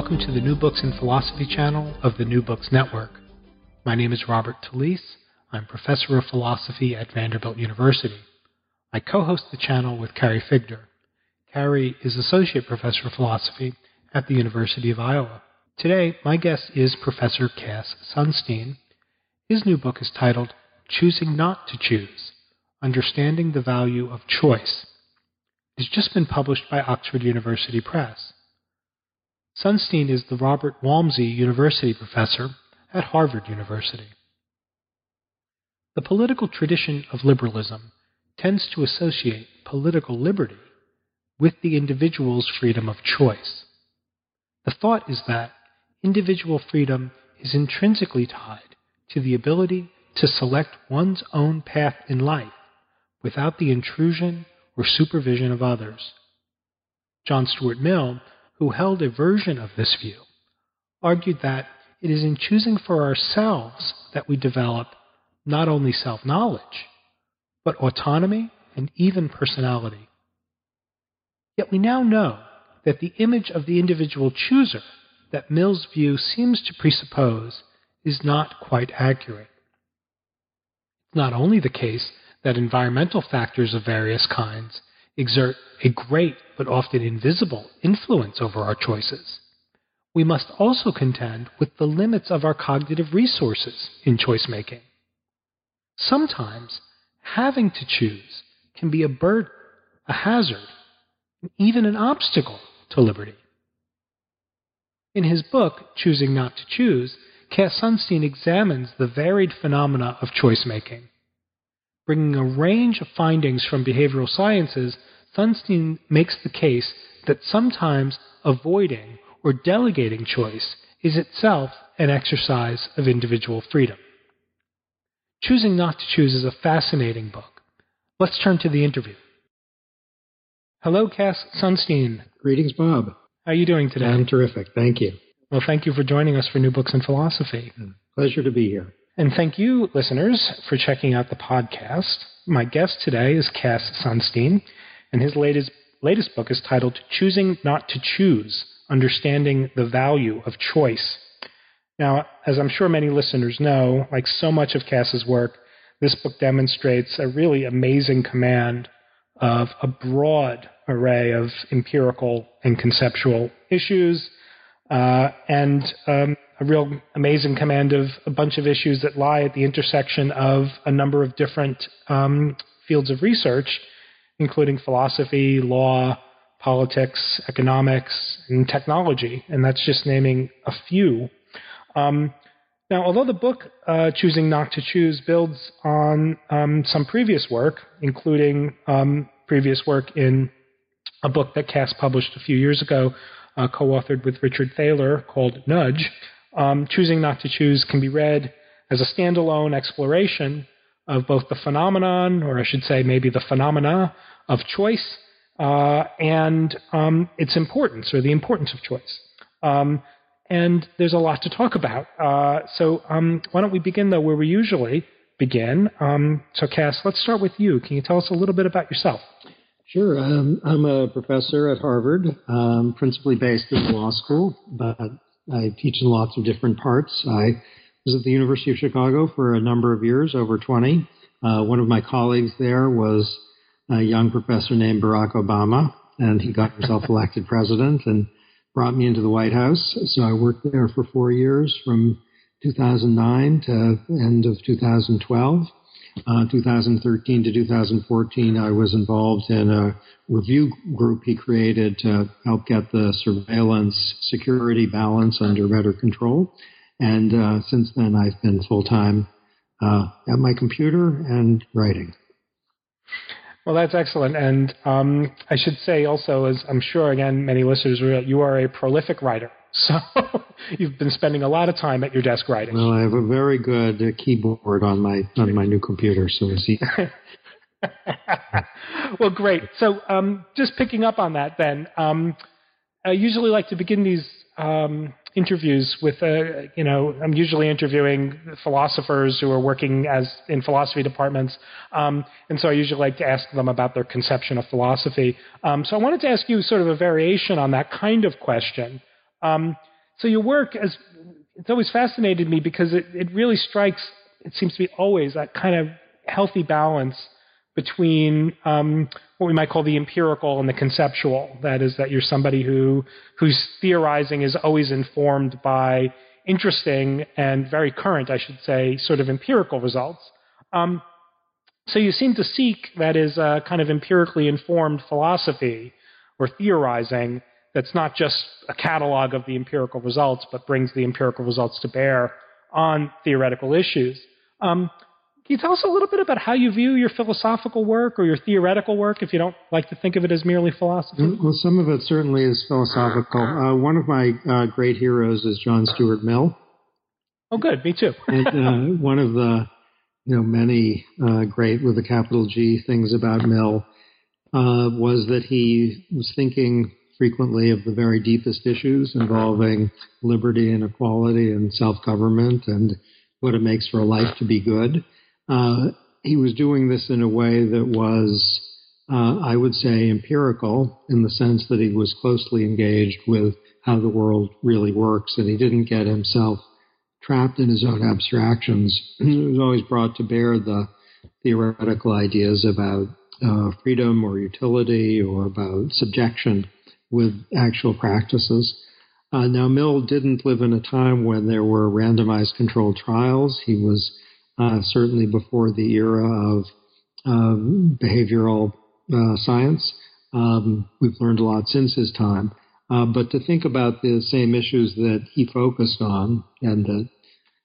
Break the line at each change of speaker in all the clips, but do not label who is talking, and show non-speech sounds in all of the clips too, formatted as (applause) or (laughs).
Welcome to the New Books in Philosophy channel of the New Books Network. My name is Robert Talisse. I'm professor of philosophy at Vanderbilt University. I co host the channel with Carrie Figdor. Carrie is associate professor of philosophy at the University of Iowa. Today, my guest is Professor Cass Sunstein. His new book is titled Choosing Not to Choose Understanding the Value of Choice. It's just been published by Oxford University Press. Sunstein is the Robert Walmsley University Professor at Harvard University. The political tradition of liberalism tends to associate political liberty with the individual's freedom of choice. The thought is that individual freedom is intrinsically tied to the ability to select one's own path in life without the intrusion or supervision of others. John Stuart Mill who held a version of this view, argued that it is in choosing for ourselves that we develop not only self knowledge, but autonomy and even personality. Yet we now know that the image of the individual chooser that Mill's view seems to presuppose is not quite accurate. It's not only the case that environmental factors of various kinds exert a great but often invisible influence over our choices, we must also contend with the limits of our cognitive resources in choice making. Sometimes having to choose can be a burden, a hazard, and even an obstacle to liberty. In his book, Choosing Not to Choose, Cass Sunstein examines the varied phenomena of choice making Bringing a range of findings from behavioral sciences, Sunstein makes the case that sometimes avoiding or delegating choice is itself an exercise of individual freedom. Choosing Not to Choose is a fascinating book. Let's turn to the interview. Hello, Cass Sunstein.
Greetings, Bob.
How are you doing today?
I'm terrific. Thank you.
Well, thank you for joining us for New Books in Philosophy.
Pleasure to be here.
And thank you, listeners, for checking out the podcast. My guest today is Cass Sunstein, and his latest, latest book is titled Choosing Not to Choose Understanding the Value of Choice. Now, as I'm sure many listeners know, like so much of Cass's work, this book demonstrates a really amazing command of a broad array of empirical and conceptual issues uh, and um, a real amazing command of a bunch of issues that lie at the intersection of a number of different um, fields of research, including philosophy, law, politics, economics, and technology. And that's just naming a few. Um, now, although the book uh, Choosing Not to Choose builds on um, some previous work, including um, previous work in a book that Cass published a few years ago, uh, co authored with Richard Thaler, called Nudge, um, choosing not to choose can be read as a standalone exploration of both the phenomenon, or I should say, maybe the phenomena of choice, uh, and um, its importance, or the importance of choice. Um, and there's a lot to talk about. Uh, so um, why don't we begin, though, where we usually begin? Um, so, Cass, let's start with you. Can you tell us a little bit about yourself?
Sure. Um, I'm a professor at Harvard, um, principally based in the law school, but I teach in lots of different parts. I was at the University of Chicago for a number of years, over 20. Uh, one of my colleagues there was a young professor named Barack Obama, and he got himself (laughs) elected president and brought me into the White House. So I worked there for four years from 2009 to end of 2012. Uh, 2013 to 2014, I was involved in a review group he created to help get the surveillance security balance under better control. And uh, since then, I've been full time uh, at my computer and writing.
Well, that's excellent. And um, I should say also, as I'm sure, again, many listeners, you are a prolific writer. So (laughs) you've been spending a lot of time at your desk writing.
Well, I have a very good uh, keyboard on my on my new computer, so see. (laughs)
well, great. So, um, just picking up on that, then, um, I usually like to begin these um, interviews with, uh, you know, I'm usually interviewing philosophers who are working as in philosophy departments, um, and so I usually like to ask them about their conception of philosophy. Um, so, I wanted to ask you sort of a variation on that kind of question Um, so your work, as it's always fascinated me because it, it really strikes. It seems to be always that kind of healthy balance between um, what we might call the empirical and the conceptual. That is, that you're somebody who whose theorizing is always informed by interesting and very current, I should say, sort of empirical results. Um, so you seem to seek that is a kind of empirically informed philosophy or theorizing that's not just a catalog of the empirical results, but brings the empirical results to bear on theoretical issues. Um, can you tell us a little bit about how you view your philosophical work or your theoretical work, if you don't like to think of it as merely philosophy?
Mm, well, some of it certainly is philosophical. Uh, one of my uh, great heroes is John Stuart Mill.
Oh, good. Me too.
and uh, (laughs) one of the you know many uh, great with a capital G things about Mill uh, was that he was thinking frequently of the very deepest issues involving liberty and equality and self-government and what it makes for life to be good. Uh, he was doing this in a way that was, uh, I would say, empirical in the sense that he was closely engaged with how the world really works, and he didn't get himself trapped in his own abstractions. (clears throat) he was always brought to bear the theoretical ideas about uh, freedom or utility or about subjection with actual practices. Uh, now, Mill didn't live in a time when there were randomized controlled trials. He was uh, certainly before the era of um, behavioral uh, science. Um, we've learned a lot since his time. Uh, but to think about the same issues that he focused on, and that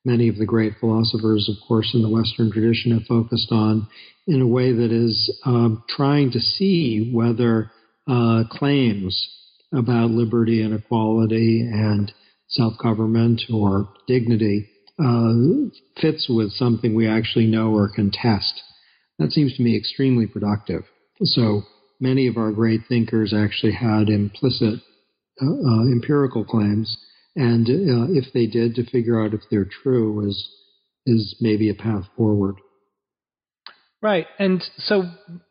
many of the great philosophers, of course, in the Western tradition have focused on, in a way that is um, trying to see whether uh, claims about liberty and equality and self government or dignity uh, fits with something we actually know or can test. That seems to me extremely productive. So many of our great thinkers actually had implicit uh, uh, empirical claims, and uh, if they did, to figure out if they're true is is maybe a path forward.
Right, and so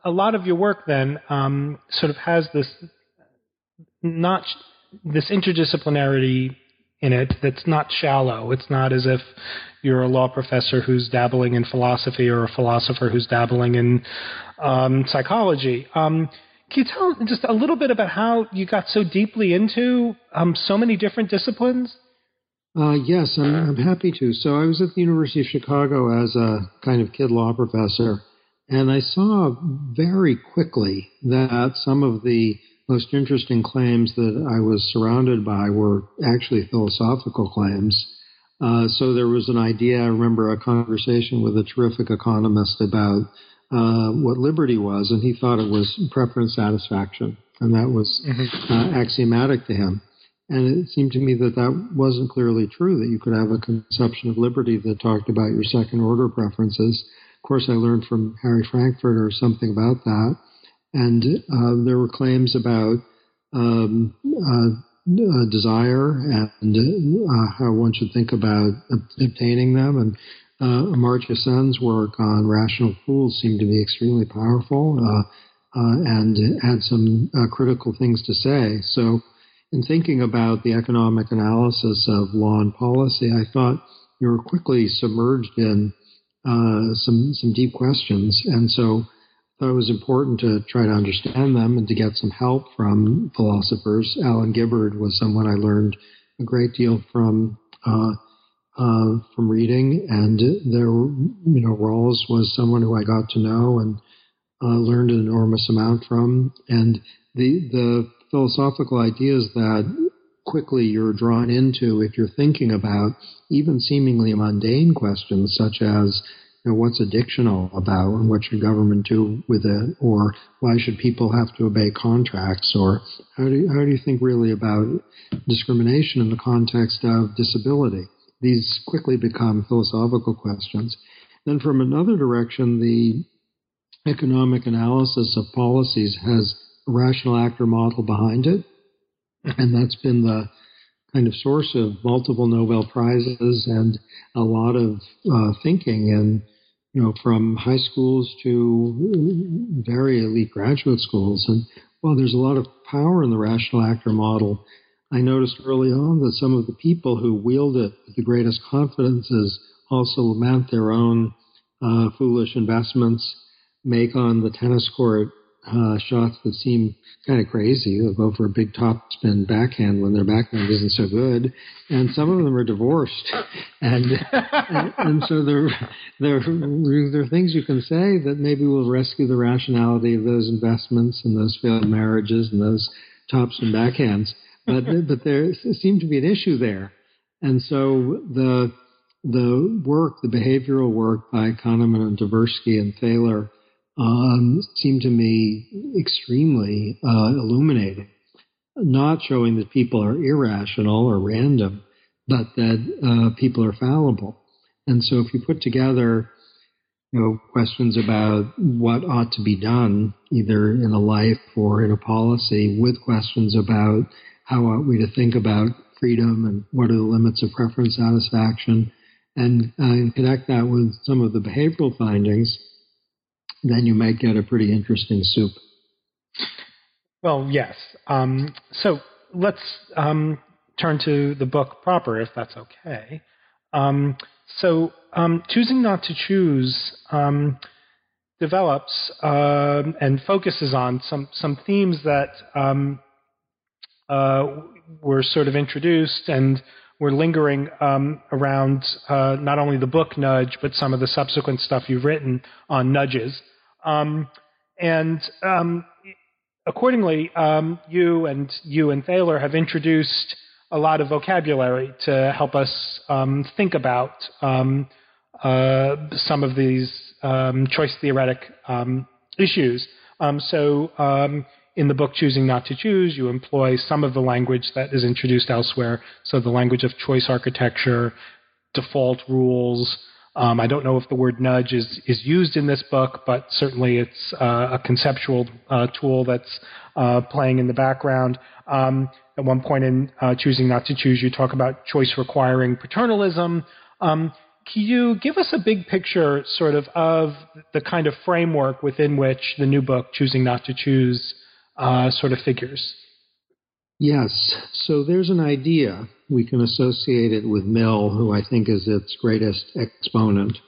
a lot of your work then um, sort of has this not this interdisciplinarity in it that's not shallow. It's not as if you're a law professor who's dabbling in philosophy or a philosopher who's dabbling in um, psychology. Um, can you tell just a little bit about how you got so deeply into um, so many different disciplines?
Uh, yes, I'm, I'm, happy to. So I was at the University of Chicago as a kind of kid law professor, and I saw very quickly that some of the most interesting claims that I was surrounded by were actually philosophical claims. Uh, so there was an idea. I remember a conversation with a terrific economist about uh, what liberty was, and he thought it was preference satisfaction, and that was mm-hmm. uh, axiomatic to him. And it seemed to me that that wasn't clearly true, that you could have a conception of liberty that talked about your second order preferences. Of course, I learned from Harry Frankfurt something about that. And uh, there were claims about um, uh, uh, desire and uh, how one should think about obtaining them. And uh, Amartya Sen's work on rational fools seemed to be extremely powerful uh, and had some critical things to say. So, in thinking about the economic analysis of law and policy, I thought you were quickly submerged in some some deep questions, and so thought it was important to try to understand them and to get some help from philosophers. Alan Gibbard was someone I learned a great deal from uh, uh, from reading, and there, you know, Rawls was someone who I got to know and uh, learned an enormous amount from, and the the philosophical ideas that quickly you're drawn into if you're thinking about even seemingly mundane questions such as you know, what's addictional about and what should government do with it, or why should people have to obey contracts, or how do you, how do you think really about discrimination in the context of disability? These quickly become philosophical questions. Then, from another direction, the economic analysis of policies has a rational actor model behind it, and that's been the kind of source of multiple Nobel prizes and a lot of uh, thinking in you know, from high schools to very elite graduate schools. And while there's a lot of power in the rational actor model, I noticed early on that some of the people who wield it with the greatest confidences also lament their own uh, foolish investments, make on the tennis court uh, shots that seem kind of crazy. They'll go for a big topspin backhand when their backhand isn't so good, and some of them are divorced, (laughs) and and, and so there there there are things you can say that maybe will rescue the rationality of those investments and those failed marriages and those topspin backhands, but (laughs) but there seemed to be an issue there, and so the the work, the behavioral work by Kahneman and Tversky and Thaler um, seemed to me extremely uh, illuminating. Not showing that people are irrational or random, but that uh, people are fallible. And so, if you put together, you know, questions about what ought to be done, either in a life or in a policy, with questions about how ought we to think about freedom and what are the limits of preference satisfaction, and, uh, and connect that with some of the behavioral findings then you might get a pretty interesting soup.
Well, yes. Um, so let's um, turn to the book proper, if that's okay. Um, so, um, choosing not to choose um, develops uh, and focuses on some some themes that uh, were sort of introduced and were lingering around uh, not only the book Nudge, but some of the subsequent stuff you've written on nudges. Um, and um, accordingly, um, you and you and Thaler have introduced a lot of vocabulary to help us um, think about um, uh, some of these um, choice theoretic issues. so in the book Choosing Not to Choose, you employ some of the language that is introduced elsewhere. So the language of choice architecture, default rules, um, I don't know if the word nudge is, is used in this book, but certainly it's uh, a conceptual uh, tool that's uh, playing in the background. Um, at one point in uh, Choosing Not to Choose, you talk about choice requiring paternalism. Um, can you give us a big picture, sort of, of the kind of framework within which the new book, Choosing Not to Choose, uh, sort of figures?
Yes. So there's an idea. We can associate it with Mill, who I think is its greatest exponent,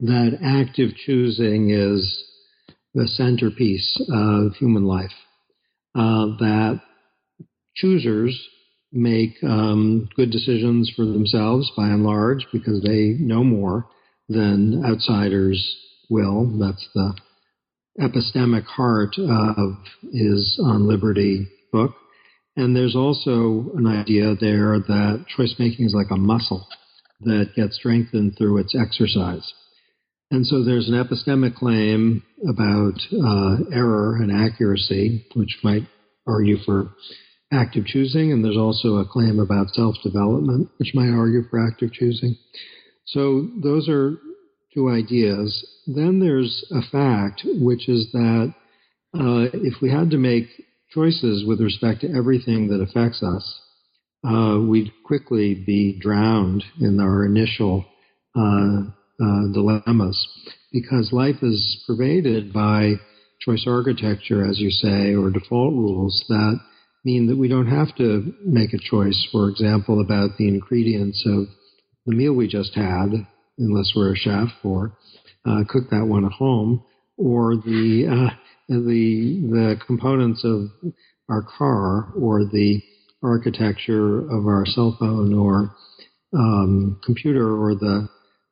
that active choosing is the centerpiece of human life. Uh, that choosers make um, good decisions for themselves by and large because they know more than outsiders will. That's the epistemic heart of his On Liberty book. And there's also an idea there that choice making is like a muscle that gets strengthened through its exercise. And so there's an epistemic claim about uh, error and accuracy, which might argue for active choosing. And there's also a claim about self development, which might argue for active choosing. So those are two ideas. Then there's a fact, which is that uh, if we had to make choices with respect to everything that affects us, uh, we'd quickly be drowned in our initial uh, uh, dilemmas because life is pervaded by choice architecture, as you say, or default rules that mean that we don't have to make a choice, for example, about the ingredients of the meal we just had, unless we're a chef or uh, cook that one at home, or the uh, the the components of our car or the architecture of our cell phone or um, computer or the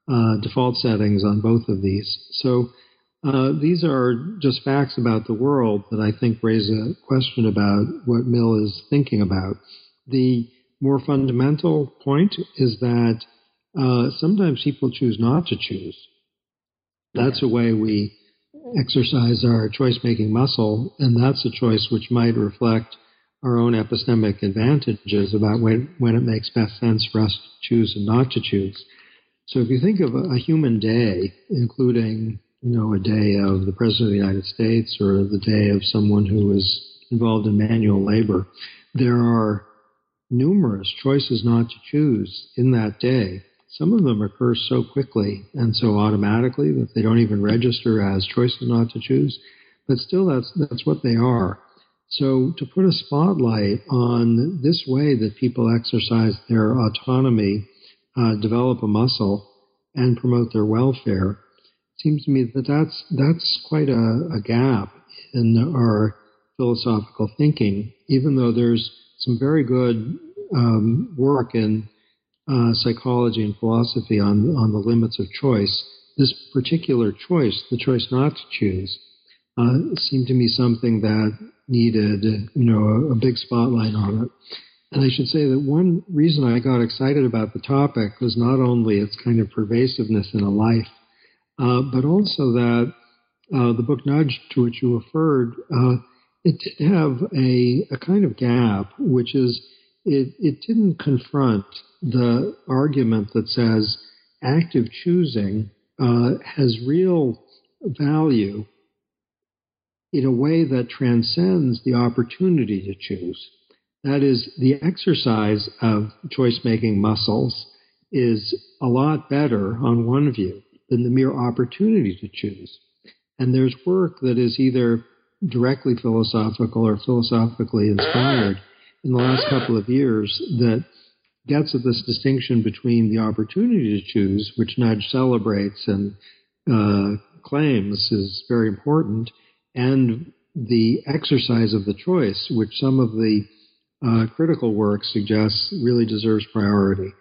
uh, default settings on both of these. So uh, these are just facts about the world that I think raise a question about what Mill is thinking about. The more fundamental point is that uh, sometimes people choose not to choose. That's a way we exercise our choice making muscle, and that's a choice which might reflect our own epistemic advantages about when, when it makes best sense for us to choose and not to choose. So if you think of a, a human day, including you know a day of the President of the United States or the day of someone who is involved in manual labor, there are numerous choices not to choose in that day. Some of them occur so quickly and so automatically that they don't even register as choices not to choose, but still that's that's what they are. So, to put a spotlight on this way that people exercise their autonomy, uh, develop a muscle, and promote their welfare, seems to me that that's that's quite a, a gap in our philosophical thinking. Even though there's some very good um, work in uh, psychology and philosophy on on the limits of choice, this particular choice, the choice not to choose, uh, seemed to me something that needed, you know, a, a, big spotlight on it. And I should say that one reason I got excited about the topic was not only its kind of pervasiveness in a life, uh, but also that uh, the book Nudge, to which you referred, uh, it did have a, a kind of gap, which is it, it didn't confront the argument that says active choosing uh, has real value in a way that transcends the opportunity to choose. That is, the exercise of choice making muscles is a lot better on one view than the mere opportunity to choose. And there's work that is either directly philosophical or philosophically inspired in the last couple of years that gets at this distinction between the opportunity to choose, which Nudge celebrates and uh, claims is very important, and the exercise of the choice, which some of the uh, critical work suggests really deserves priority.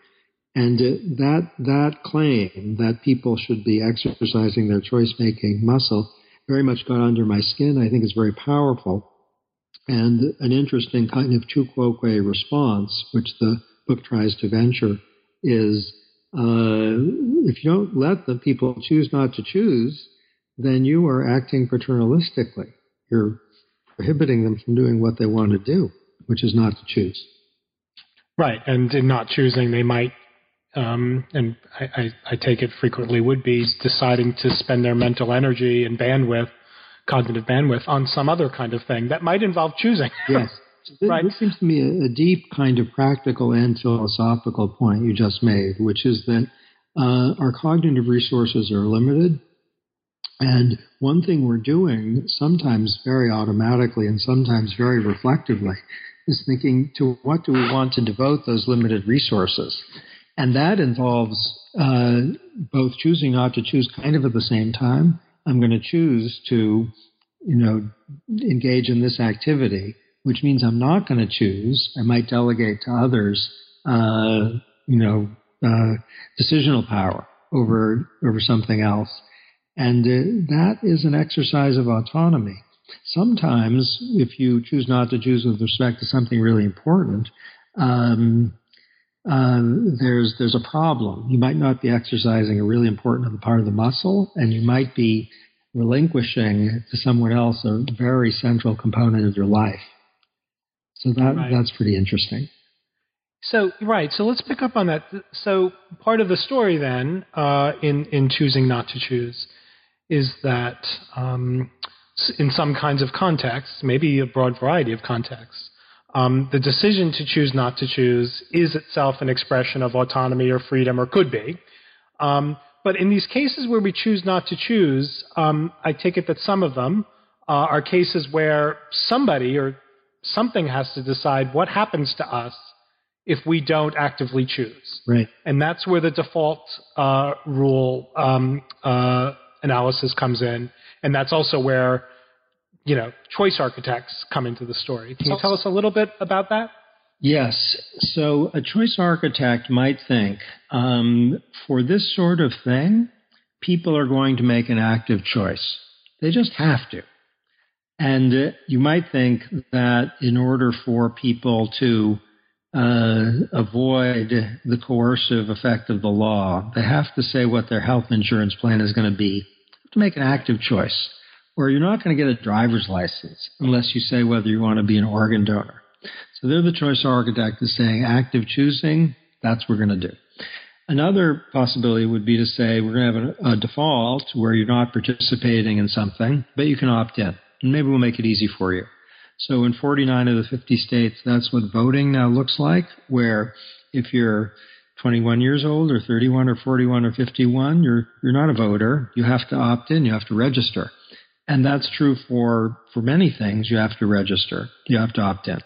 And that that claim that people should be exercising their choice making muscle very much got under my skin. I think is very powerful and an interesting kind of tu quoque response, which the book tries to venture, is uh, if you don't let the people choose not to choose, then you are acting paternalistically. You're prohibiting them from doing what they want to do, which is not to choose.
Right, and in not choosing, they might, um, and I, I, I take it frequently would be deciding to spend their mental energy and bandwidth, cognitive bandwidth, on some other kind of thing that might involve choosing.
yes. Right. This seems to me a, a, deep kind of practical and philosophical point you just made, which is that uh, our cognitive resources are limited and one thing we're doing, sometimes very automatically and sometimes very reflectively, is thinking to what do we want to devote those limited resources? And that involves uh, both choosing not to choose kind of at the same time. I'm going to choose to, you know, engage in this activity, which means I'm not going to choose. I might delegate to others, uh, you know, uh, decisional power over over something else. And uh, that is an exercise of autonomy. Sometimes, if you choose not to choose with respect to something really important, um, uh, there's there's a problem. You might not be exercising a really important part of the muscle, and you might be relinquishing to someone else a very central component of your life. So that right. that's pretty interesting.
So right, so let's pick up on that. So part of the story then, uh, in in choosing not to choose, is that um, in some kinds of contexts, maybe a broad variety of contexts, um, the decision to choose not to choose is itself an expression of autonomy or freedom, or could be. Um, but in these cases where we choose not to choose, um, I take it that some of them uh, are cases where somebody or something has to decide what happens to us if we don't actively choose.
Right.
And that's where the default uh, rule um, uh, analysis comes in, and that's also where you know choice architects come into the story. Can you tell us a little bit about that?
Yes. So a choice architect might think um, for this sort of thing, people are going to make an active choice. They just have to. And uh, you might think that in order for people to uh, avoid the coercive effect of the law, they have to say what their health insurance plan is going to be to make an active choice. Or you're not going to get a driver's license unless you say whether you want to be an organ donor. So they're the choice architect is saying active choosing, that's what we're going to do. Another possibility would be to say we're going to have a, a default where you're not participating in something, but you can opt in. And maybe we'll make it easy for you. So in 49 of the 50 states, that's what voting now looks like, where if you're 21 years old or 31 or 41 or 51, you're, you're not a voter. You have to opt in. You have to register. And that's true for, for many things. You have to register. You have to opt in.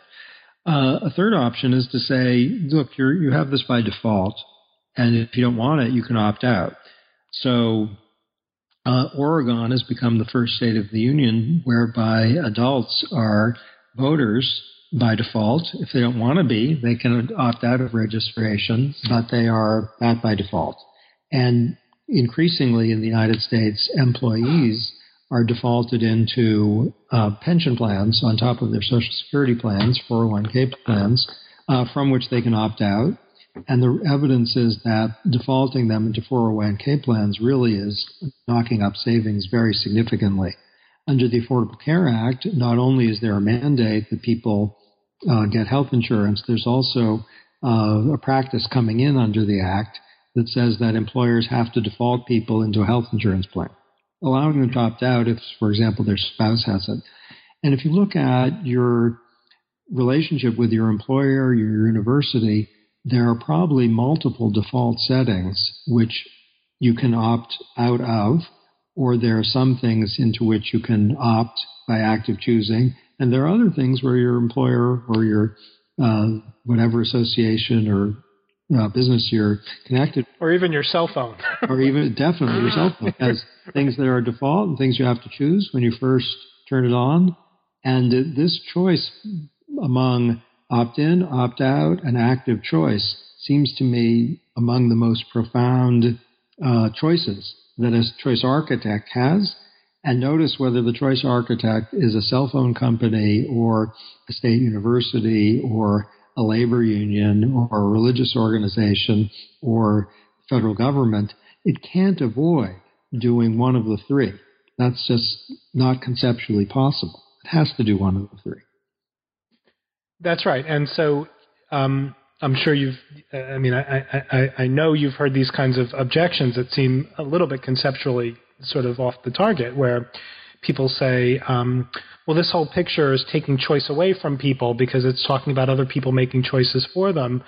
Uh, a third option is to say, look, you you have this by default, and if you don't want it, you can opt out. So uh, Oregon has become the first state of the union whereby adults are voters by default. If they don't want to be, they can opt out of registration, but they are that by default. And increasingly in the United States, employees are defaulted into uh, pension plans on top of their Social Security plans, 401k plans, uh, from which they can opt out. And the evidence is that defaulting them into 401k plans really is knocking up savings very significantly. Under the Affordable Care Act, not only is there a mandate that people uh, get health insurance, there's also uh, a practice coming in under the Act that says that employers have to default people into a health insurance plan, allowing them to opt out if, for example, their spouse has it. And if you look at your relationship with your employer, your university, there are probably multiple default settings which you can opt out of, or there are some things into which you can opt by active choosing, and there are other things where your employer or your uh, whatever association or uh, business you're connected, (laughs)
or even your cell phone, (laughs)
or even definitely your cell phone has things that are default and things you have to choose when you first turn it on. And this choice among opt-in, opt-out, an active choice seems to me among the most profound uh, choices that a choice architect has. And notice whether the choice architect is a cell phone company or a state university or a labor union or a religious organization or federal government, it can't avoid doing one of the three. That's just not conceptually possible. It has to do one of the three.
That's right. And so um, I'm sure you've, I mean, I, I, I know you've heard these kinds of objections that seem a little bit conceptually sort of off the target, where people say, um, well, this whole picture is taking choice away from people because it's talking about other people making choices for them.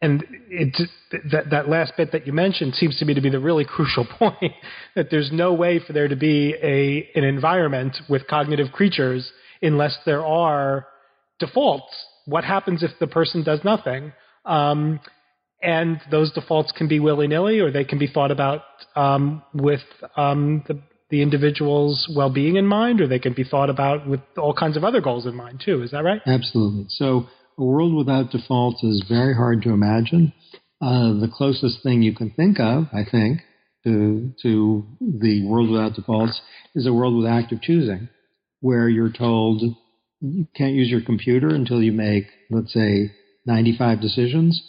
And it, that, that last bit that you mentioned seems to me to be the really crucial (laughs) point that there's no way for there to be a, an environment with cognitive creatures unless there are defaults. What happens if the person does nothing? Um, and those defaults can be willy nilly or they can be thought about um, with um, the, the individual's well being in mind, or they can be thought about with all kinds of other goals in mind, too. Is that right?
Absolutely. So, a world without defaults is very hard to imagine. Uh, the closest thing you can think of, I think, to, to the world without defaults is a world with active choosing, where you're told you can't use your computer until you make, let's say, 95 decisions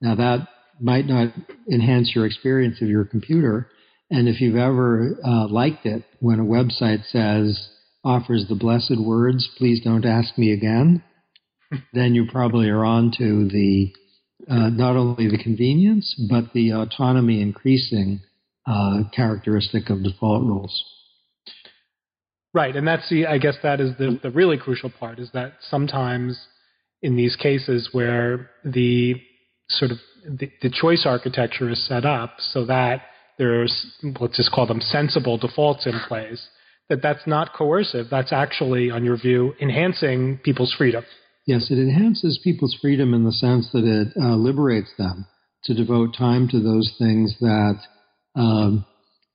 now, that might not enhance your experience of your computer. And if you've ever uh, liked it when a website says, offers the blessed words, please don't ask me again, (laughs) then you probably are on to the uh, not only the convenience, but the autonomy increasing uh, characteristic of default rules.
Right, and that's the I guess that is the the really crucial part is that sometimes in these cases where the sort of the, the choice architecture is set up so that there's let's just call them sensible defaults in place that that's not coercive. That's actually on your view enhancing people's freedom.
Yes it enhances people's freedom in the sense that it uh, liberates them to devote time to those things that um,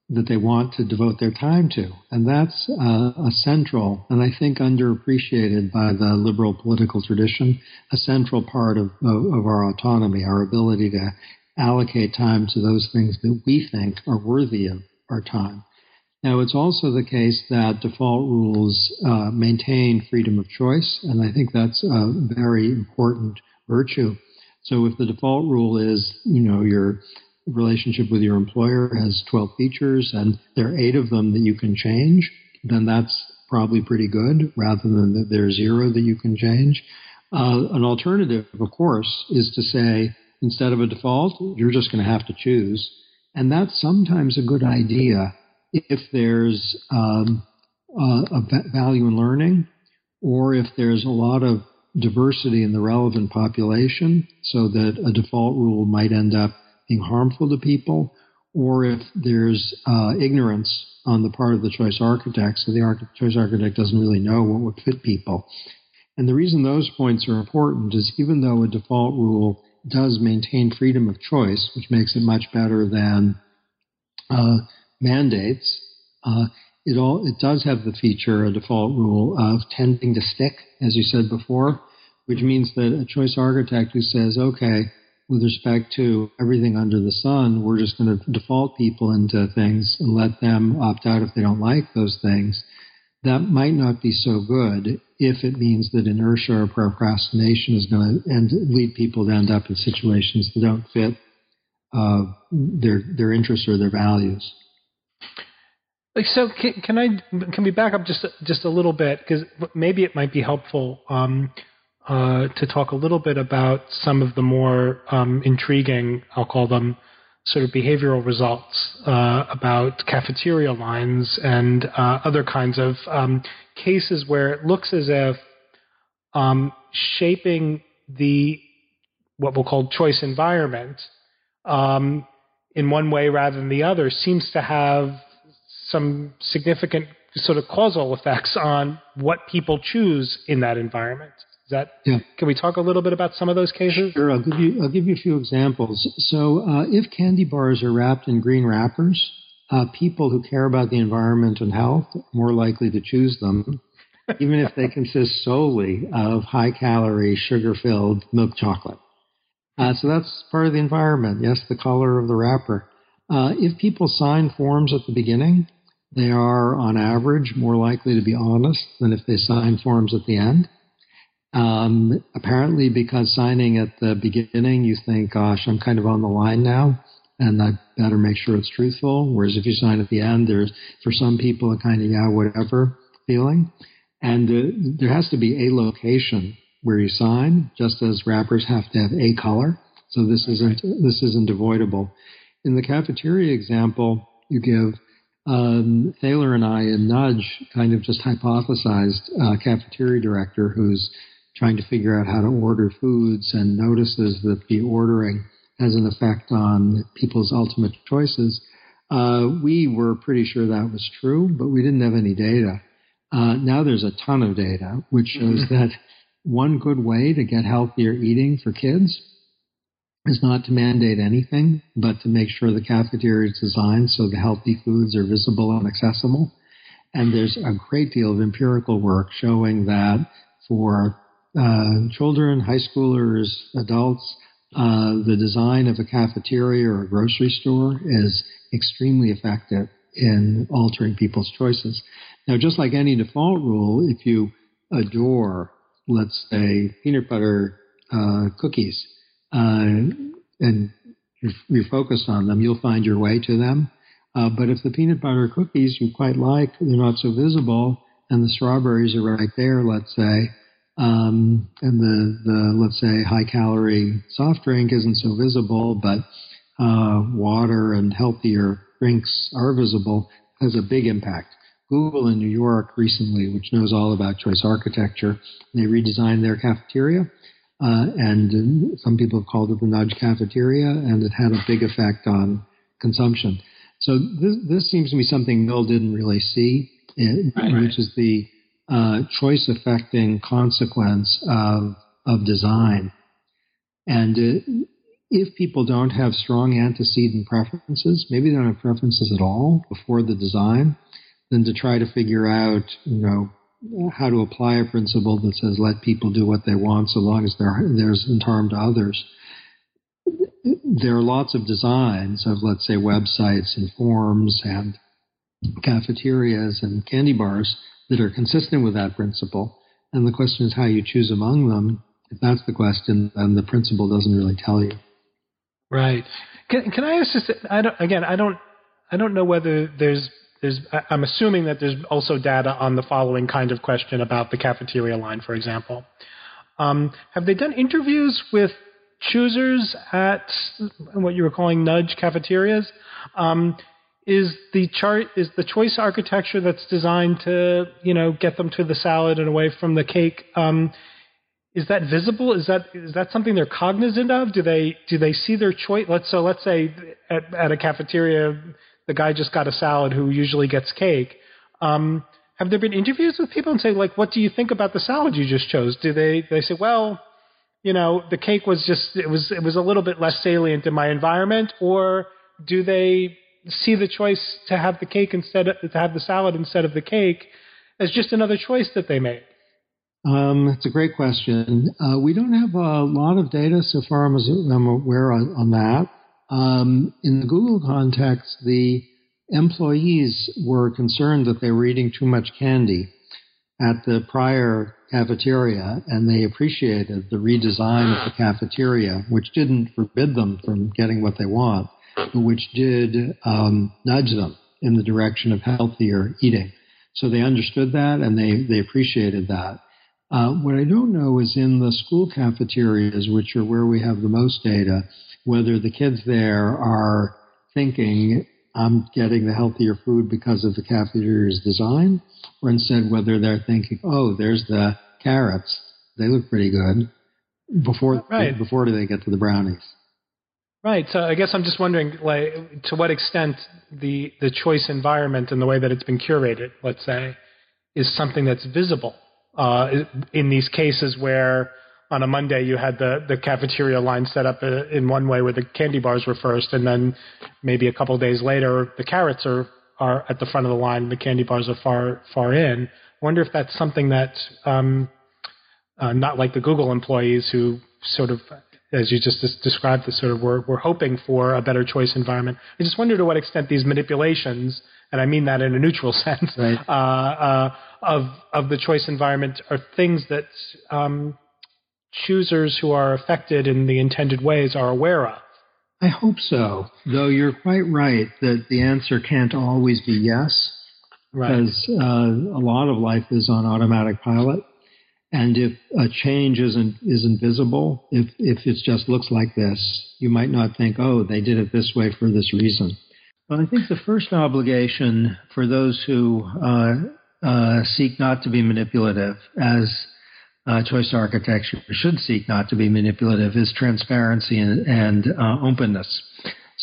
that they want to devote their time to. And that's uh, a central, and I think underappreciated by the liberal political tradition, a central part of, of, of our autonomy, our ability to allocate time to those things that we think are worthy of our time. Now, it's also the case that default rules uh, maintain freedom of choice, and I think that's a very important virtue. So, if the default rule is, you know, you're relationship with your employer has 12 features and there are eight of them that you can change, then that's probably pretty good rather than that there's zero that you can change. Uh, an alternative, of course, is to say instead of a default, you're just going to have to choose. And that's sometimes a good idea if there's um, a value in learning or if there's a lot of diversity in the relevant population so that a default rule might end up being harmful to people, or if there's uh, ignorance on the part of the choice architect, so the arch- choice architect doesn't really know what would fit people. And the reason those points are important is even though a default rule does maintain freedom of choice, which makes it much better than uh, mandates, uh, it all it does have the feature, a default rule of tending to stick, as you said before, which means that a choice architect who says, okay, with respect to everything under the sun, we're just going to default people into things and let them opt out if they don't like those things. That might not be so good if it means that inertia or procrastination is going to end, lead people to end up in situations that don't fit uh, their their interests or their values.
Like so, can, can, I can we back up just just a little bit because maybe it might be helpful um, uh, to talk a little bit about some of the more um, intriguing, I'll call them, sort of behavioral results uh, about cafeteria lines and uh, other kinds of um, cases where it looks as if um, shaping the what we'll call choice environment um, in one way rather than the other seems to have some significant sort of causal effects on what people choose in that environment. Is that? Yeah. Can we talk a little bit about some of those cases?
Sure. I'll give you. I'll give you a few examples. So, uh, if candy bars are wrapped in green wrappers, uh, people who care about the environment and health are more likely to choose them, (laughs) even if they consist solely of high-calorie, sugar-filled milk chocolate. Uh, so that's part of the environment. Yes, the color of the wrapper. Uh, if people sign forms at the beginning, they are, on average, more likely to be honest than if they sign forms at the end. Um, apparently, because signing at the beginning, you think, gosh, I'm kind of on the line now, and I better make sure it's truthful. Whereas if you sign at the end, there's, for some people, a kind of, yeah, whatever feeling. And uh, there has to be a location where you sign, just as wrappers have to have a color. So this isn't, this isn't avoidable. In the cafeteria example you give, um, Thaler and I and Nudge kind of just hypothesized a cafeteria director who's trying to figure out how to order foods and notices that the ordering has an effect on people's ultimate choices. Uh, we were pretty sure that was true, but we didn't have any data. Uh, now there's a ton of data which shows mm-hmm. that one good way to get healthier eating for kids is not to mandate anything, but to make sure the cafeteria is designed so the healthy foods are visible and accessible. And there's a great deal of empirical work showing that for uh, children, high schoolers, adults, uh, the design of a cafeteria or a grocery store is extremely effective in altering people's choices. Now, just like any default rule, if you adore, let's say, peanut butter uh, cookies, uh, and you're, focused on them, you'll find your way to them. Uh, but if the peanut butter cookies you quite like, they're not so visible, and the strawberries are right there, let's say, um, and the, the, let's say, high calorie soft drink isn't so visible, but uh, water and healthier drinks are visible, has a big impact. Google in New York recently, which knows all about choice architecture, they redesigned their cafeteria. Uh, and some people have called it the nudge cafeteria, and it had a big effect on consumption. So this, this seems to be something Mill didn't really see, it, right, which right. is the uh, choice affecting consequence of, of design. And uh, if people don't have strong antecedent preferences, maybe they don't have preferences at all before the design, then to try to figure out, you know, how to apply a principle that says let people do what they want so long as there's harm to others. There are lots of designs of, let's say, websites and forms and cafeterias and candy bars that are consistent with that principle. And the question is how you choose among them. If that's the question, then the principle doesn't really tell you.
Right. Can, can I ask this? I don't, again, I don't, I don't know whether there's, there's, I'm assuming that there's also data on the following kind of question about the cafeteria line, for example. Um, have they done interviews with choosers at what you were calling nudge cafeterias? Um, is the chart is the choice architecture that's designed to you know get them to the salad and away from the cake um, is that visible? Is that is that something they're cognizant of? Do they do they see their choice? Let's so let's say at, at a cafeteria, the guy just got a salad who usually gets cake. Um, have there been interviews with people and say like, what do you think about the salad you just chose? Do they they say, well, you know, the cake was just it was it was a little bit less salient in my environment, or do they see the choice to have the cake instead of, to have the salad instead of the cake as just another choice that they made?
Um, it's a great question. Uh, we don't have a lot of data so far as I'm aware on, on that. Um, in the Google context, the employees were concerned that they were eating too much candy at the prior cafeteria, and they appreciated the redesign of the cafeteria, which didn't forbid them from getting what they want, which did um, nudge them in the direction of healthier eating. So they understood that and they, they appreciated that. Uh, what I don't know is in the school cafeterias, which are where we have the most data, whether the kids there are thinking, I'm getting the healthier food because of the cafeteria's design, or instead whether they're thinking, oh, there's the carrots. They look pretty good before right. before they get to the brownies.
Right. So I guess I'm just wondering, like, to what extent the the choice environment and the way that it's been curated, let's say, is something that's visible uh, in these cases where on a Monday you had the, the cafeteria line set up uh, in one way where the candy bars were first, and then maybe a couple days later the carrots are, are at the front of the line, the candy bars are far far in. I wonder if that's something that um, uh, not like the Google employees who sort of, as you just described, the sort of were, were hoping for a better choice environment. I just wonder to what extent these manipulations and I mean that in a neutral (laughs) sense, right. uh, uh, of of the choice environment are things that um, choosers who are affected in the intended ways are aware of.
I hope so, though you're quite right that the answer can't always be yes, right. because uh, a lot of life is on automatic pilot. And if a change isn't isn't visible, if if it just looks like this, you might not think, oh, they did it this way for this reason. Well, I think the first obligation for those who uh, uh, seek not to be manipulative, as uh, choice architecture should seek not to be manipulative, is transparency and, and uh, openness.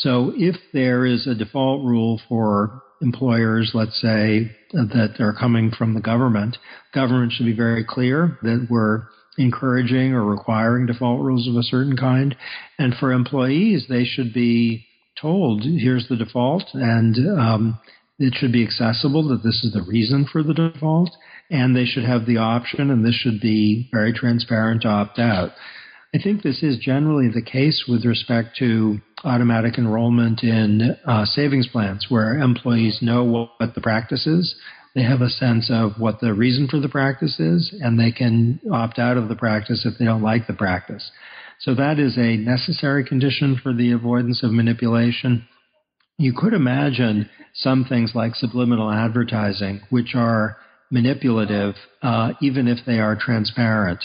So, if there is a default rule for employers, let's say, that are coming from the government, government should be very clear that we're encouraging or requiring default rules of a certain kind. And for employees, they should be told here's the default and um, it should be accessible that this is the reason for the default and they should have the option and this should be very transparent to opt out. I think this is generally the case with respect to automatic enrollment in uh, savings plans where employees know what the practice is. They have a sense of what the reason for the practice is, and they can opt out of the practice if they don't like the practice. So that is a necessary condition for the avoidance of manipulation. You could imagine some things like subliminal advertising, which are manipulative, uh, even if they are transparent.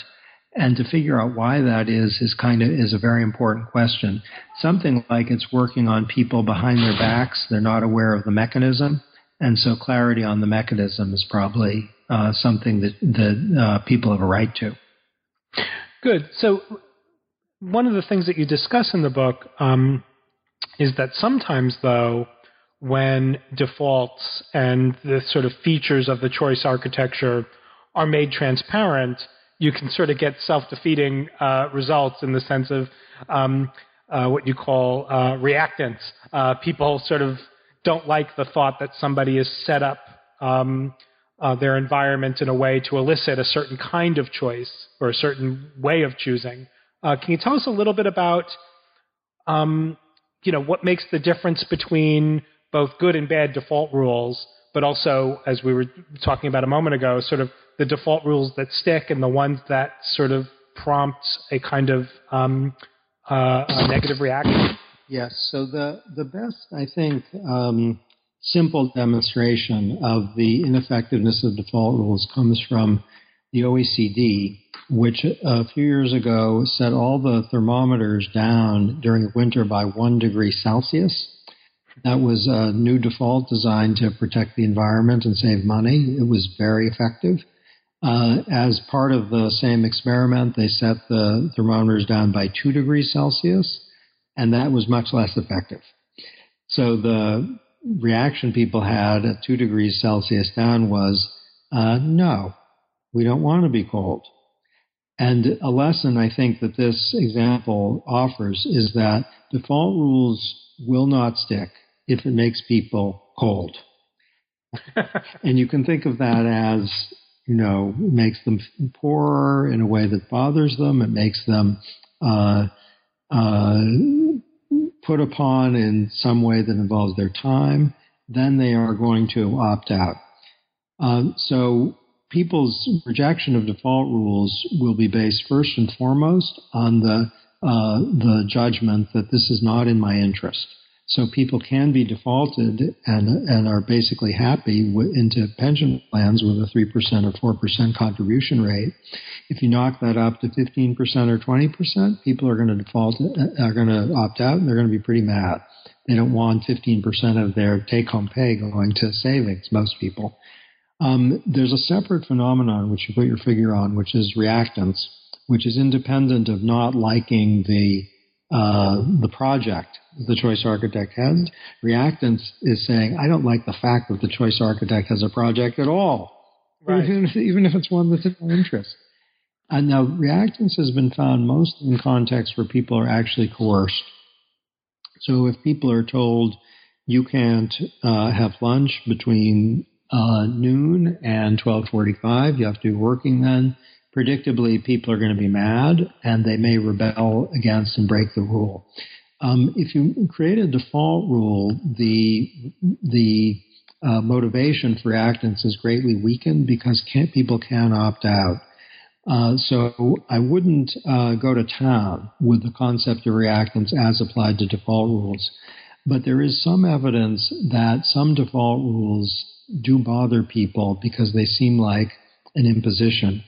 And to figure out why that is is kind of is a very important question. Something like it's working on people behind their backs; they're not aware of the mechanism, and so clarity on the mechanism is probably uh, something that that uh, people have a right to.
Good. So one of the things that you discuss in the book um, is that sometimes, though, when defaults and the sort of features of the choice architecture are made transparent, you can sort of get self-defeating uh, results in the sense of um, uh, what you call uh, reactance. Uh, people sort of don't like the thought that somebody has set up um, uh, their environment in a way to elicit a certain kind of choice or a certain way of choosing. Uh, can you tell us a little bit about, um, you know, what makes the difference between both good and bad default rules, but also, as we were talking about a moment ago, sort of the default rules that stick and the ones that sort of prompt a kind of um, uh, a negative reaction?
Yes. So the the best, I think, um, simple demonstration of the ineffectiveness of default rules comes from the OECD, which a few years ago set all the thermometers down during winter by one degree Celsius. That was a new default designed to protect the environment and save money. It was very effective. Uh, as part of the same experiment, they set the thermometers down by two degrees Celsius, and that was much less effective. So the reaction people had at two degrees Celsius down was uh, no, we don't want to be cold. And a lesson I think that this example offers is that default rules will not stick if it makes people cold. (laughs) and you can think of that as, you know, makes them poorer in a way that bothers them. It makes them uh, uh, put upon in some way that involves their time. Then they are going to opt out. Uh, so people's rejection of default rules will be based first and foremost on the uh, the judgment that this is not in my interest. So people can be defaulted and and are basically happy w- into pension plans with a three percent or four percent contribution rate. If you knock that up to fifteen percent or twenty percent, people are going to default are going to opt out and they're going to be pretty mad. They don't want fifteen percent of their take home pay going to savings. Most people. Um, there's a separate phenomenon which you put your figure on, which is reactance, which is independent of not liking the uh, the project the choice architect has. Reactance is saying, I don't like the fact that the choice architect has a project at all, right. (laughs) even, if, even if it's one that's of my interest. And now, reactance has been found most in contexts where people are actually coerced. So, if people are told you can't uh, have lunch between uh, noon and 12:45. You have to be working then. Predictably, people are going to be mad and they may rebel against and break the rule. Um, if you create a default rule, the the uh, motivation for reactance is greatly weakened because can't, people can opt out. Uh, so I wouldn't uh, go to town with the concept of reactance as applied to default rules. But there is some evidence that some default rules do bother people because they seem like an imposition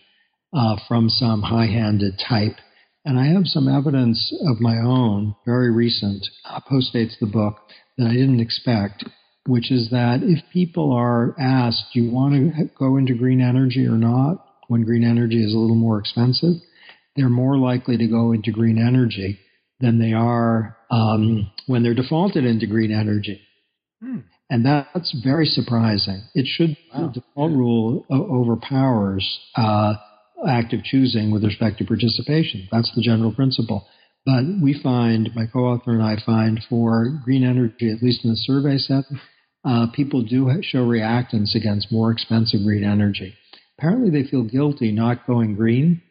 uh, from some high handed type. And I have some evidence of my own, very recent, uh, postdates the book, that I didn't expect, which is that if people are asked, do you want to go into green energy or not, when green energy is a little more expensive, they're more likely to go into green energy than they are um, when they're defaulted into green energy. Hmm. And that's very surprising. It should, wow. the default rule overpowers uh, active choosing with respect to participation. That's the general principle. But we find, my co author and I find, for green energy, at least in the survey set, uh, people do show reactance against more expensive green energy. Apparently, they feel guilty not going green,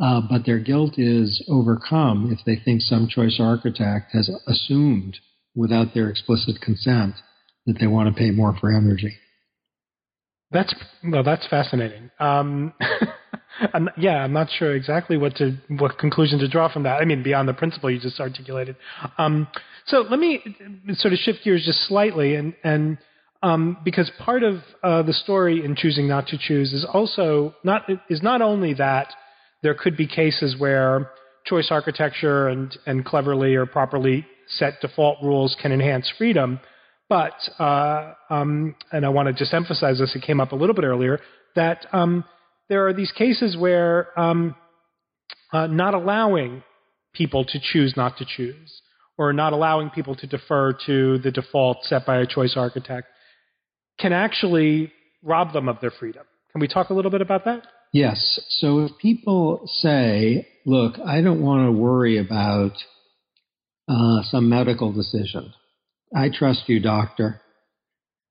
uh, but their guilt is overcome if they think some choice architect has assumed, without their explicit consent, that they want to pay more for energy.
That's well, that's fascinating. Um, (laughs) I'm, yeah, I'm not sure exactly what to what conclusion to draw from that. I mean, beyond the principle you just articulated. Um, so let me sort of shift gears just slightly, and and um, because part of uh, the story in choosing not to choose is also not is not only that there could be cases where choice architecture and and cleverly or properly set default rules can enhance freedom but, uh, um, and I want to just emphasize this, it came up a little bit earlier, that um, there are these cases where um, uh, not allowing people to choose not to choose, or not allowing people to defer to the default set by a choice architect, can actually rob them of their freedom. Can we talk a little bit about that?
Yes. So if people say, look, I don't want to worry about uh, some medical decision, I trust you, doctor.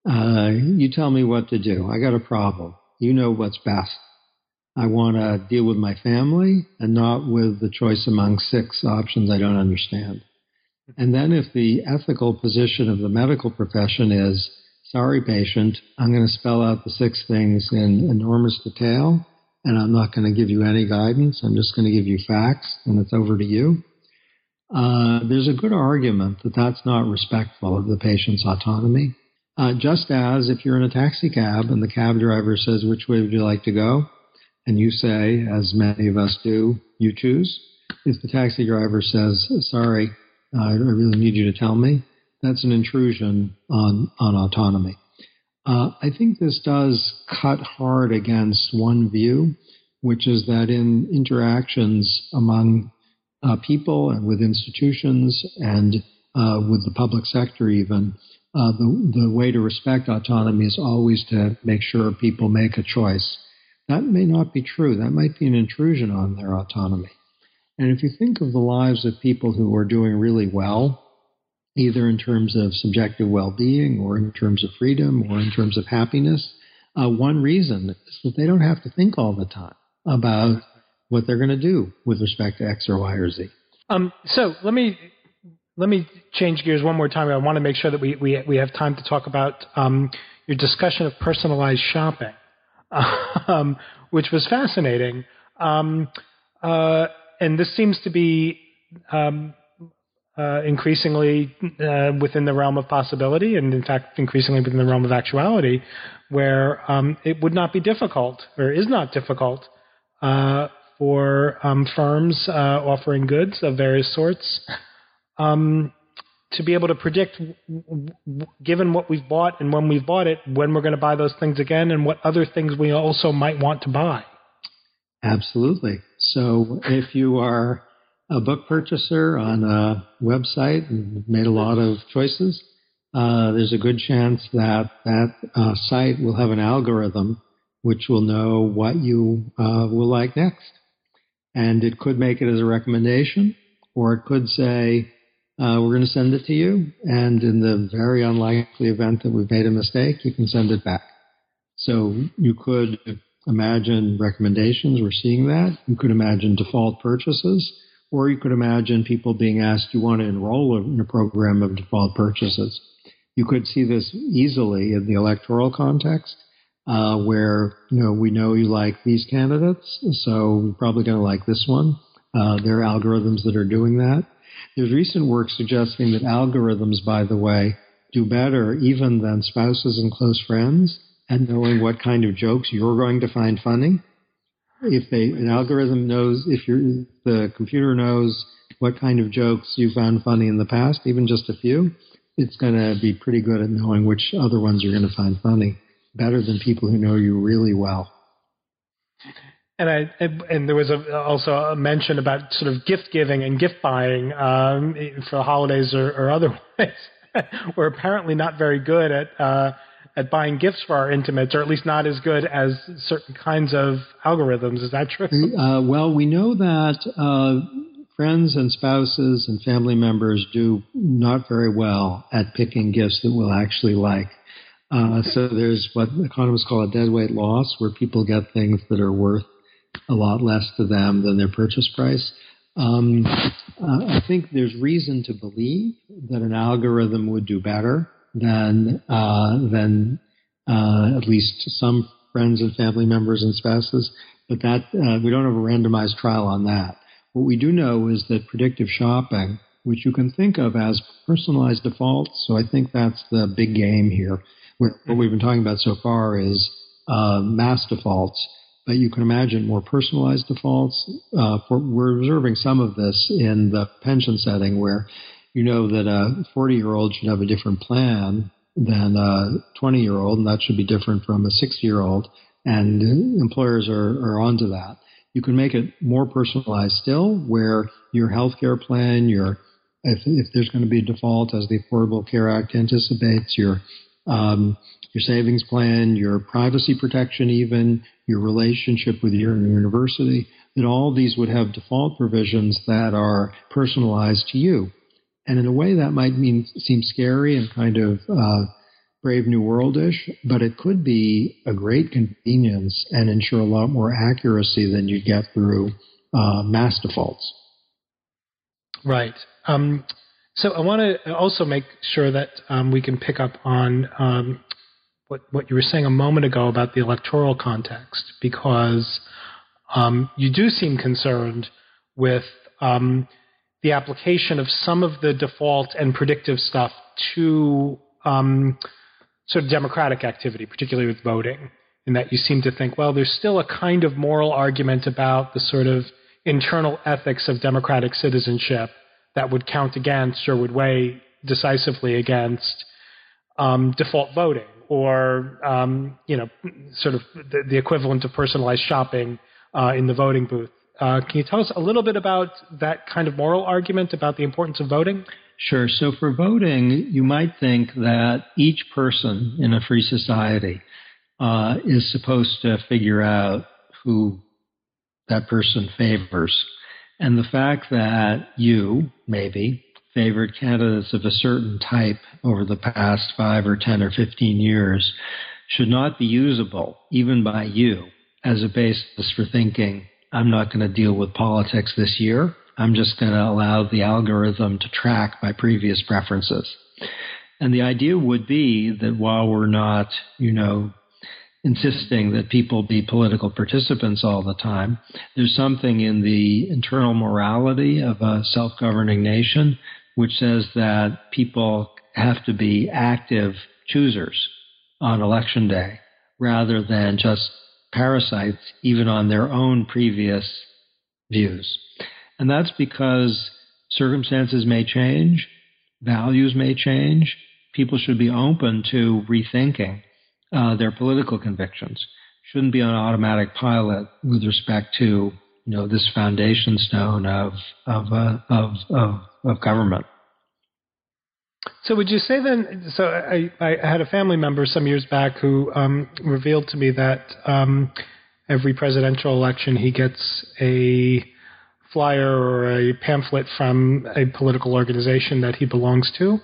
Uh, you tell me what to do. I got a problem. You know what's best. I want to deal with my family and not with the choice among six options I don't understand. And then, if the ethical position of the medical profession is, sorry, patient, I'm going to spell out the six things in enormous detail, and I'm not going to give you any guidance. I'm just going to give you facts, and it's over to you uh, there's a good argument that that's not respectful of the patient's autonomy. Uh, just as if you're in a taxi cab and the cab driver says, Which way would you like to go? And you say, as many of us do, you choose. If the taxi driver says, Sorry, I really need you to tell me, that's an intrusion on, on autonomy. Uh, I think this does cut hard against one view, which is that in interactions among uh, people and with institutions and uh, with the public sector, even, uh, the, the way to respect autonomy is always to make sure people make a choice. That may not be true. That might be an intrusion on their autonomy. And if you think of the lives of people who are doing really well, either in terms of subjective well being or in terms of freedom or in terms of happiness. Uh, one reason is that they don't have to think all the time about what they're going to do with respect to X or Y or Z.
Um, so let me let me change gears one more time. I want to make sure that we we, we have time to talk about um, your discussion of personalized shopping, (laughs) um, which was fascinating. Um, uh, and this seems to be um, uh, increasingly uh, within the realm of possibility, and in fact, increasingly within the realm of actuality, where um, it would not be difficult, or is not difficult, uh, for um, firms uh, offering goods of various sorts um, to be able to predict, given what we've bought and when we've bought it, when we're going to buy those things again, and what other things we also might want to buy.
Absolutely. So if you are a book purchaser on a website and made a lot of choices, uh, there's a good chance that that uh, site will have an algorithm which will know what you uh, will like next. And it could make it as a recommendation, or it could say, uh, we're going to send it to you. And in the very unlikely event that we've made a mistake, you can send it back. So you could imagine recommendations. We're seeing that. You could imagine default purchases. Or you could imagine people being asked, you want to enroll in a program of default purchases. You could see this easily in the electoral context, uh, where you know we know you like these candidates, so you're probably going to like this one. Uh, there are algorithms that are doing that. There's recent work suggesting that algorithms, by the way, do better even than spouses and close friends at knowing what kind of jokes you're going to find funny if they an algorithm knows if you the computer knows what kind of jokes you found funny in the past, even just a few, it's going to be pretty good at knowing which other ones you're going to find funny, better than people who know you really well.
And I and there was a, also a mention about sort of gift giving and gift buying um, for holidays or, or otherwise. (laughs) We're apparently not very good at uh, at buying gifts for our intimates, or at least not as good as certain kinds of algorithms. Is that true?
Uh, well, we know that uh, friends and spouses and family members do not very well at picking gifts that we'll actually like. Uh, so there's what economists call a deadweight loss, where people get things that are worth a lot less to them than their purchase price. Um, uh, I think there's reason to believe that an algorithm would do better than uh, than uh, at least some friends and family members and spouses. But that uh, we don't have a randomized trial on that. What we do know is that predictive shopping, which you can think of as personalized defaults, so I think that's the big game here. (laughs) What we've been talking about so far is uh, mass defaults, but you can imagine more personalized defaults. Uh, for, we're observing some of this in the pension setting where you know that a 40 year old should have a different plan than a 20 year old, and that should be different from a 60 year old. And employers are, are onto that. You can make it more personalized still, where your healthcare plan, your if, if there's going to be a default, as the Affordable Care Act anticipates, your um, your savings plan, your privacy protection, even your relationship with your university, that all these would have default provisions that are personalized to you. And in a way, that might mean seem scary and kind of uh, brave new worldish, but it could be a great convenience and ensure a lot more accuracy than you get through uh, mass defaults.
Right. Um, so I want to also make sure that um, we can pick up on um, what what you were saying a moment ago about the electoral context, because um, you do seem concerned with um, the application of some of the default and predictive stuff to um, sort of democratic activity, particularly with voting, in that you seem to think, well, there's still a kind of moral argument about the sort of internal ethics of democratic citizenship that would count against or would weigh decisively against um, default voting or um, you know, sort of the, the, equivalent of personalized shopping uh, in the voting booth. Uh, can you tell us a little bit about that kind of moral argument about the importance of voting?
Sure. So for voting, you might think that each person in a free society uh, is supposed to figure out who that person favors. And the fact that you, maybe, favored candidates of a certain type over the past five or 10 or 15 years should not be usable, even by you, as a basis for thinking, I'm not going to deal with politics this year. I'm just going to allow the algorithm to track my previous preferences. And the idea would be that while we're not, you know, insisting that people be political participants all the time, there's something in the internal morality of a self governing nation which says that people have to be active choosers on election day rather than just parasites, even on their own previous views. And that's because circumstances may change, values may change. People should be open to rethinking uh, their political convictions. Shouldn't be on automatic pilot with respect to you know this foundation stone of of uh, of, of of government.
So would you say then? So I, I had a family member some years back who um, revealed to me that um, every presidential election he gets a flyer or a pamphlet from a political organization that he belongs to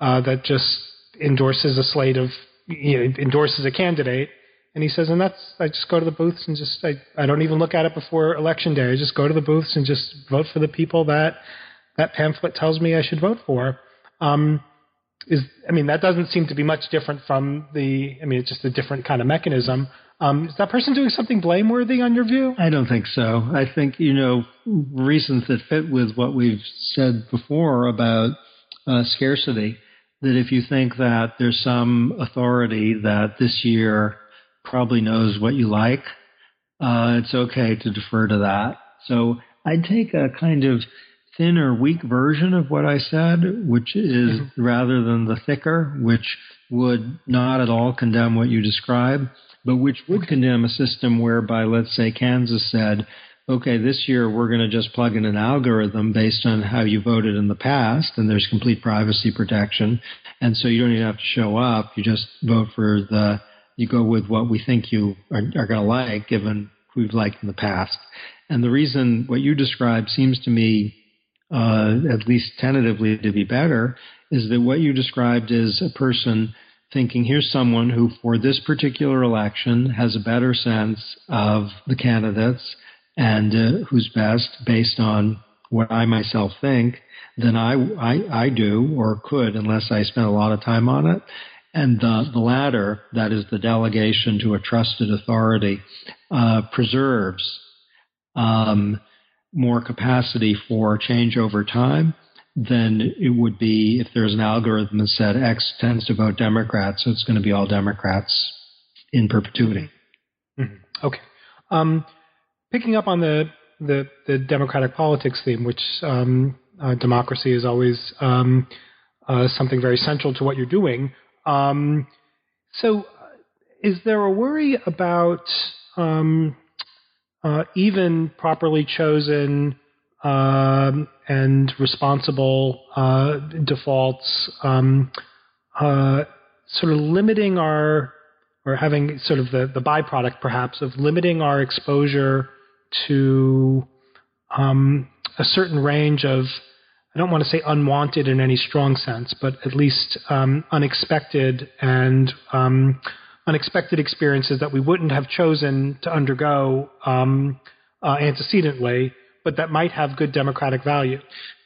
uh, that just endorses a slate of you know, endorses a candidate. And he says, and that's I just go to the booths and just I, I don't even look at it before election day. I just go to the booths and just vote for the people that that pamphlet tells me I should vote for. Um, is I mean that doesn't seem to be much different from the I mean it's just a different kind of mechanism. Um, is that person doing something blameworthy on your view?
I don't think so. I think you know reasons that fit with what we've said before about uh, scarcity. That if you think that there's some authority that this year probably knows what you like, uh, it's okay to defer to that. So I'd take a kind of thin or weak version of what I said, which is mm-hmm. rather than the thicker, which would not at all condemn what you describe, but which would condemn a system whereby, let's say, Kansas said, okay, this year we're going to just plug in an algorithm based on how you voted in the past, and there's complete privacy protection. And so you don't even have to show up. You just vote for the, you go with what we think you are, are going to like, given who you've liked in the past. And the reason what you described seems to me uh, at least tentatively to be better, is that what you described is a person thinking here's someone who, for this particular election, has a better sense of the candidates and uh, who's best based on what I myself think than I, I, I do or could unless I spent a lot of time on it. And the, the latter, that is the delegation to a trusted authority, uh, preserves um, more capacity for change over time than it would be if there's an algorithm that said X tends to vote Democrats, so it's going to be all Democrats in perpetuity.
Mm-hmm. Okay. Um, picking up on the, the, the democratic politics theme, which um, uh, democracy is always um, uh, something very central to what you're doing. Um, so, is there a worry about um, uh, even properly chosen um, and responsible uh, defaults, um, uh, sort of limiting our or having sort of the, the byproduct perhaps of limiting our exposure to um, a certain range of I don't want to say unwanted in any strong sense, but at least um, unexpected and um, unexpected experiences that we wouldn't have chosen to undergo um, uh, antecedently, but that might have good democratic value.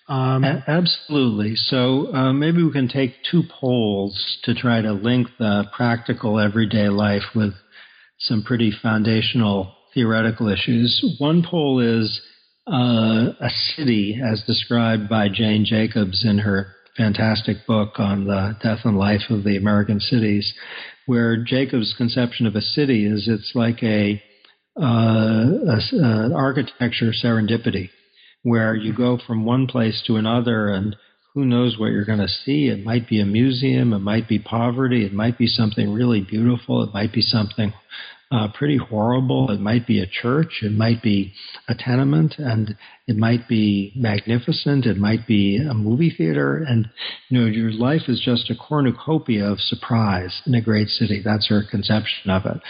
Um, A- absolutely. So uh, maybe we can take two poles to try to link the practical everyday life with some pretty foundational theoretical issues. One pole is uh, a city, as described by Jane Jacobs in her fantastic book on the death and life of the American cities, where Jacob's conception of a city is it's like a, uh, a, a architecture serendipity, where you go from one place to another and who knows what you're going to see? It might be a museum, it might be poverty, it might be something really beautiful, it might be something uh, pretty horrible. It might be a church, it might be a tenement, and it might be magnificent. It might be a movie theater, and you know your life is just a cornucopia of surprise in a great city. That's her conception of it.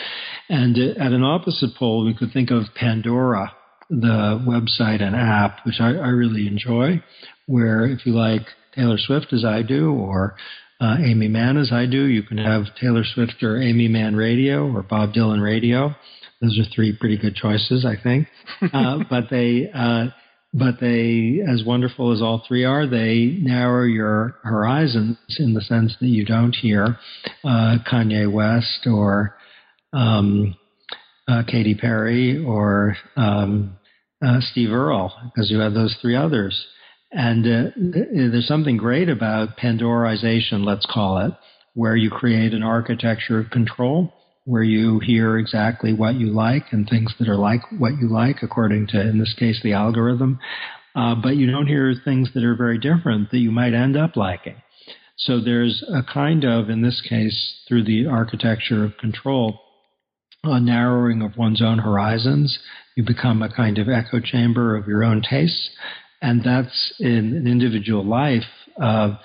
And at an opposite pole, we could think of Pandora, the website and app, which I, I really enjoy, where if you like Taylor Swift as I do, or uh, Aimee Mann as I do. You can have Taylor Swift or Aimee Mann Radio or Bob Dylan Radio. Those are three pretty good choices, I think. (laughs) Uh, but they, uh, but they, as wonderful as all three are, they narrow your horizons in the sense that you don't hear uh, Kanye West or um, uh, Katy Perry or um, uh, Steve Earle because you have those three others. And uh, there's something great about Pandorization, let's call it, where you create an architecture of control, where you hear exactly what you like and things that are like what you like, according to, in this case, the algorithm. Uh, but you don't hear things that are very different that you might end up liking. So there's a kind of, in this case, through the architecture of control, a narrowing of one's own horizons. You become a kind of echo chamber of your own tastes. And that's in an individual life uh,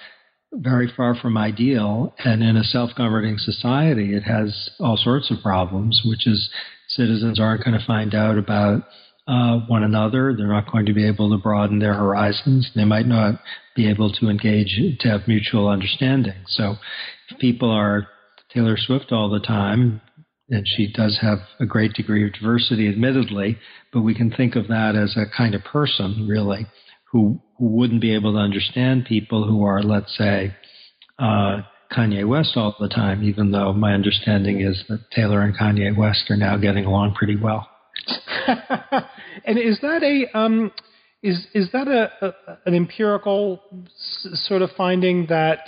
very far from ideal. And in a self governing society, it has all sorts of problems, which is citizens aren't going to find out about uh, one another. They're not going to be able to broaden their horizons. They might not be able to engage to have mutual understanding. So if people are Taylor Swift all the time, and she does have a great degree of diversity, admittedly, but we can think of that as a kind of person, really who, who wouldn't be able to understand people who are, let's say, uh, Kanye West all the time, even though my understanding is that Taylor and Kanye West are now getting along pretty well. (laughs)
and is that a um, is is that a, a an empirical s- sort of finding that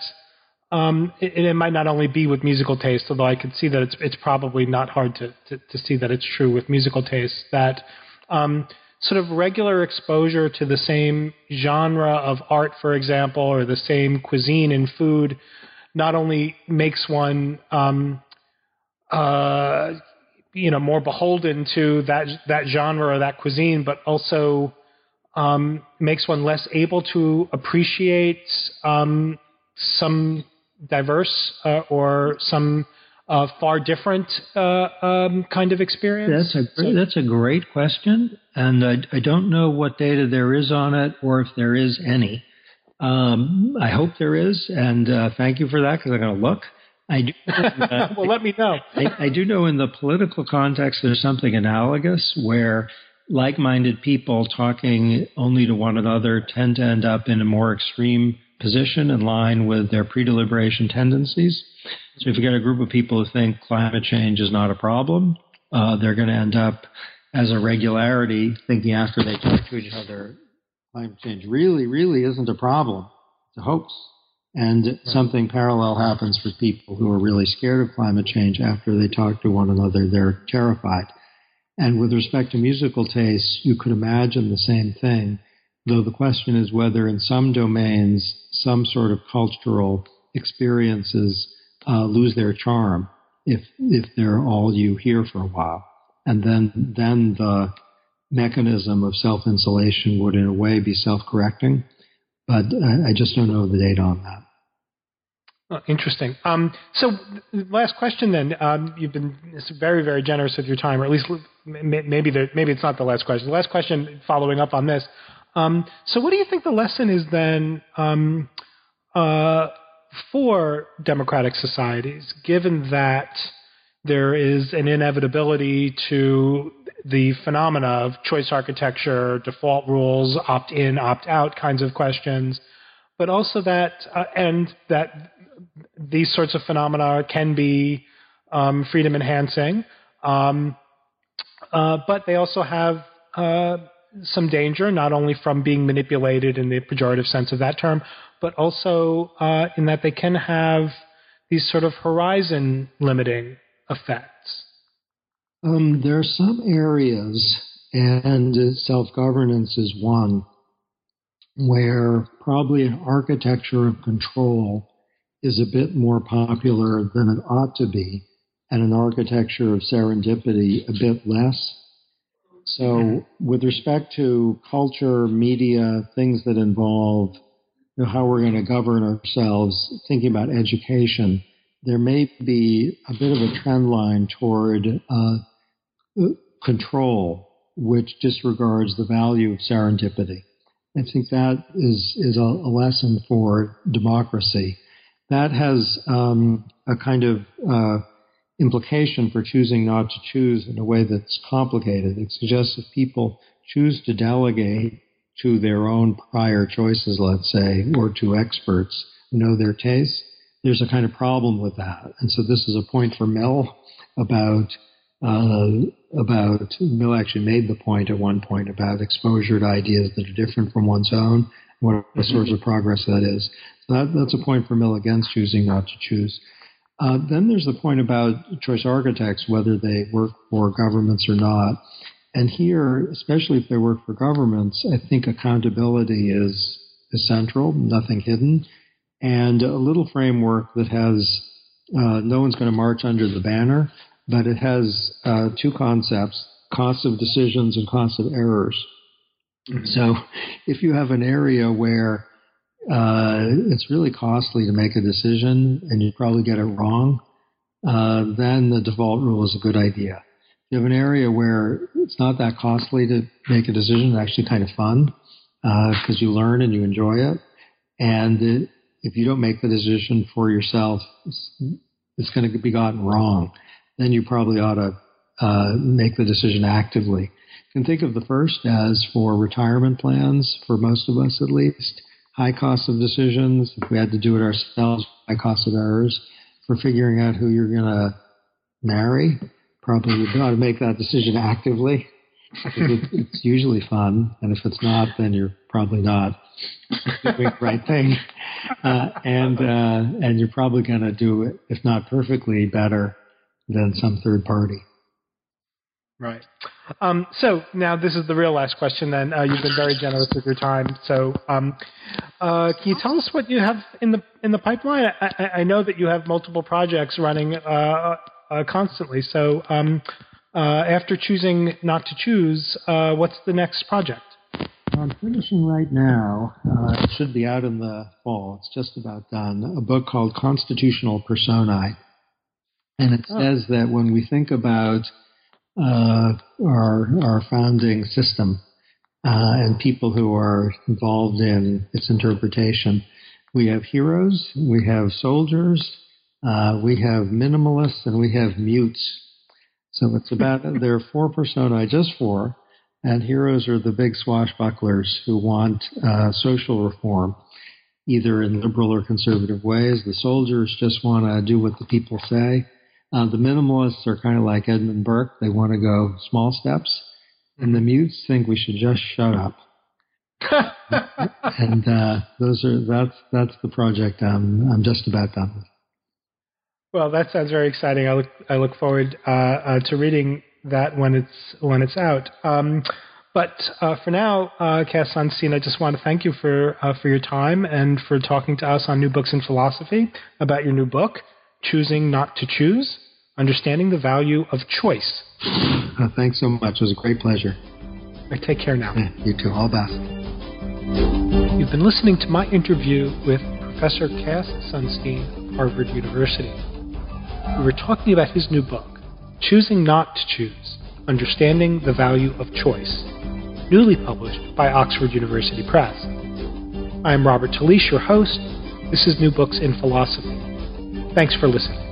um, it, it, might not only be with musical taste, although I could see that it's it's probably not hard to, to, to see that it's true with musical taste that um, sort of regular exposure to the same genre of art, for example, or the same cuisine and food, not only makes one, um, uh, you know, more beholden to that that genre or that cuisine, but also um, makes one less able to appreciate um, some diverse uh, or some uh, far different uh, um, kind of experience?
That's a so, that's a great question, and I, I, don't know what data there is on it or if there is any. Um, I hope there is, and uh, thank you for that because I'm going to look. I do. (laughs)
well, let me know.
I, I do know in the political context there's something analogous where like-minded people talking only to one another tend to end up in a more extreme position in line with their pre-deliberation tendencies. So if you get a group of people who think climate change is not a problem, uh, they're going to end up as a regularity thinking after they talk to each other, climate change really, really isn't a problem. It's a hoax. And right. something parallel happens for people who are really scared of climate change after they talk to one another. They're terrified. And with respect to musical tastes, you could imagine the same thing, though the question is whether in some domains, some sort of cultural experiences uh, lose their charm if if they're all you hear for a while, and then then the mechanism of self insulation would in a way be self correcting, but I, I, just don't know the data on that.
Oh, interesting. Um, so, last question then. Um, you've been very, very generous with your time, or at least maybe the, maybe it's not the last question. The last question, following up on this. Um, so, what do you think the lesson is then um, uh, for democratic societies, given that there is an inevitability to the phenomena of choice architecture, default rules, opt in, opt out kinds of questions, but also that, uh, and that these sorts of phenomena can be um, freedom enhancing, um, uh, but they also have uh, some danger, not only from being manipulated in the pejorative sense of that term, but also uh, in that they can have these sort of horizon limiting effects.
Um, there are some areas, and self governance is one, where probably an architecture of control is a bit more popular than it ought to be, and an architecture of serendipity a bit less. So, with respect to culture, media, things that involve you know, how we're going to govern ourselves, thinking about education, there may be a bit of a trend line toward uh, control, which disregards the value of serendipity. I think that is is a, a lesson for democracy. That has um, a kind of uh, implication for choosing not to choose in a way that's complicated. It suggests if people choose to delegate to their own prior choices, let's say, or to experts who know their tastes, there's a kind of problem with that. And so this is a point for Mill about uh, about Mill actually made the point at one point about exposure to ideas that are different from one's own, what mm-hmm. source of progress that is. So that, that's a point for Mill against choosing not to choose. Uh, then there's the point about choice architects, whether they work for governments or not. And here, especially if they work for governments, I think accountability is, is central, nothing hidden, and a little framework that has uh, no one's going to march under the banner, but it has uh, two concepts cost of decisions and cost of errors. Mm-hmm. So if you have an area where uh, it's really costly to make a decision and you probably get it wrong, uh, then the default rule is a good idea. If you have an area where it's not that costly to make a decision, it's actually kind of fun because uh, you learn and you enjoy it. And it, if you don't make the decision for yourself, it's, it's going to be gotten wrong then you probably ought to uh, make the decision actively. You can think of the first as for retirement plans, for most of us at least, high cost of decisions. If we had to do it ourselves, high cost of errors. For figuring out who you're going to marry, probably you ought to make that decision actively. it's usually fun, and if it's not, then you're probably not doing the right thing, uh, and uh, and you're probably going to do it, if not perfectly, better than some third party.
Right. Um, so now this is the real last question. Then uh, you've been very generous with your time. So um, uh, can you tell us what you have in the in the pipeline? I, I know that you have multiple projects running uh, uh constantly. So um, uh, after choosing not to choose, uh, what's the next project?
I'm finishing right now. it should be out in the fall. It's just about done. A book called Constitutional Personae and it oh. says that when we think about uh, our our founding system uh, and people who are involved in its interpretation, we have heroes, we have soldiers, uh, we have minimalists, and we have mutes. So it's about (laughs) there are four personae, just four, and heroes are the big swashbucklers who want uh, social reform, either in liberal or conservative ways. The soldiers just want to do what the people say. Uh, the minimalists are kind of like Edmund Burke. They want to go small steps. And the mutes think we should just shut up. (laughs) and uh, those are that's that's the project I'm I'm just about done with.
Well, that sounds very exciting. I look I look forward uh, uh, to reading that when it's when it's out. Um, but uh, for now, uh, Cass Sunstein, I just want to thank you for uh, for your time and for talking to us on New Books in Philosophy about your new book choosing not to choose, understanding the value of choice.
Uh, thanks so much. It was a great pleasure.
Right, take care now.
Yeah, you too. All best.
You've been listening to my interview with Professor Cass Sunstein, Harvard University. We were talking about his new book, Choosing Not to Choose Understanding the Value of Choice, newly published by Oxford University Press. I am Robert Talisse, your host. This is New Books in Philosophy. Thanks for listening.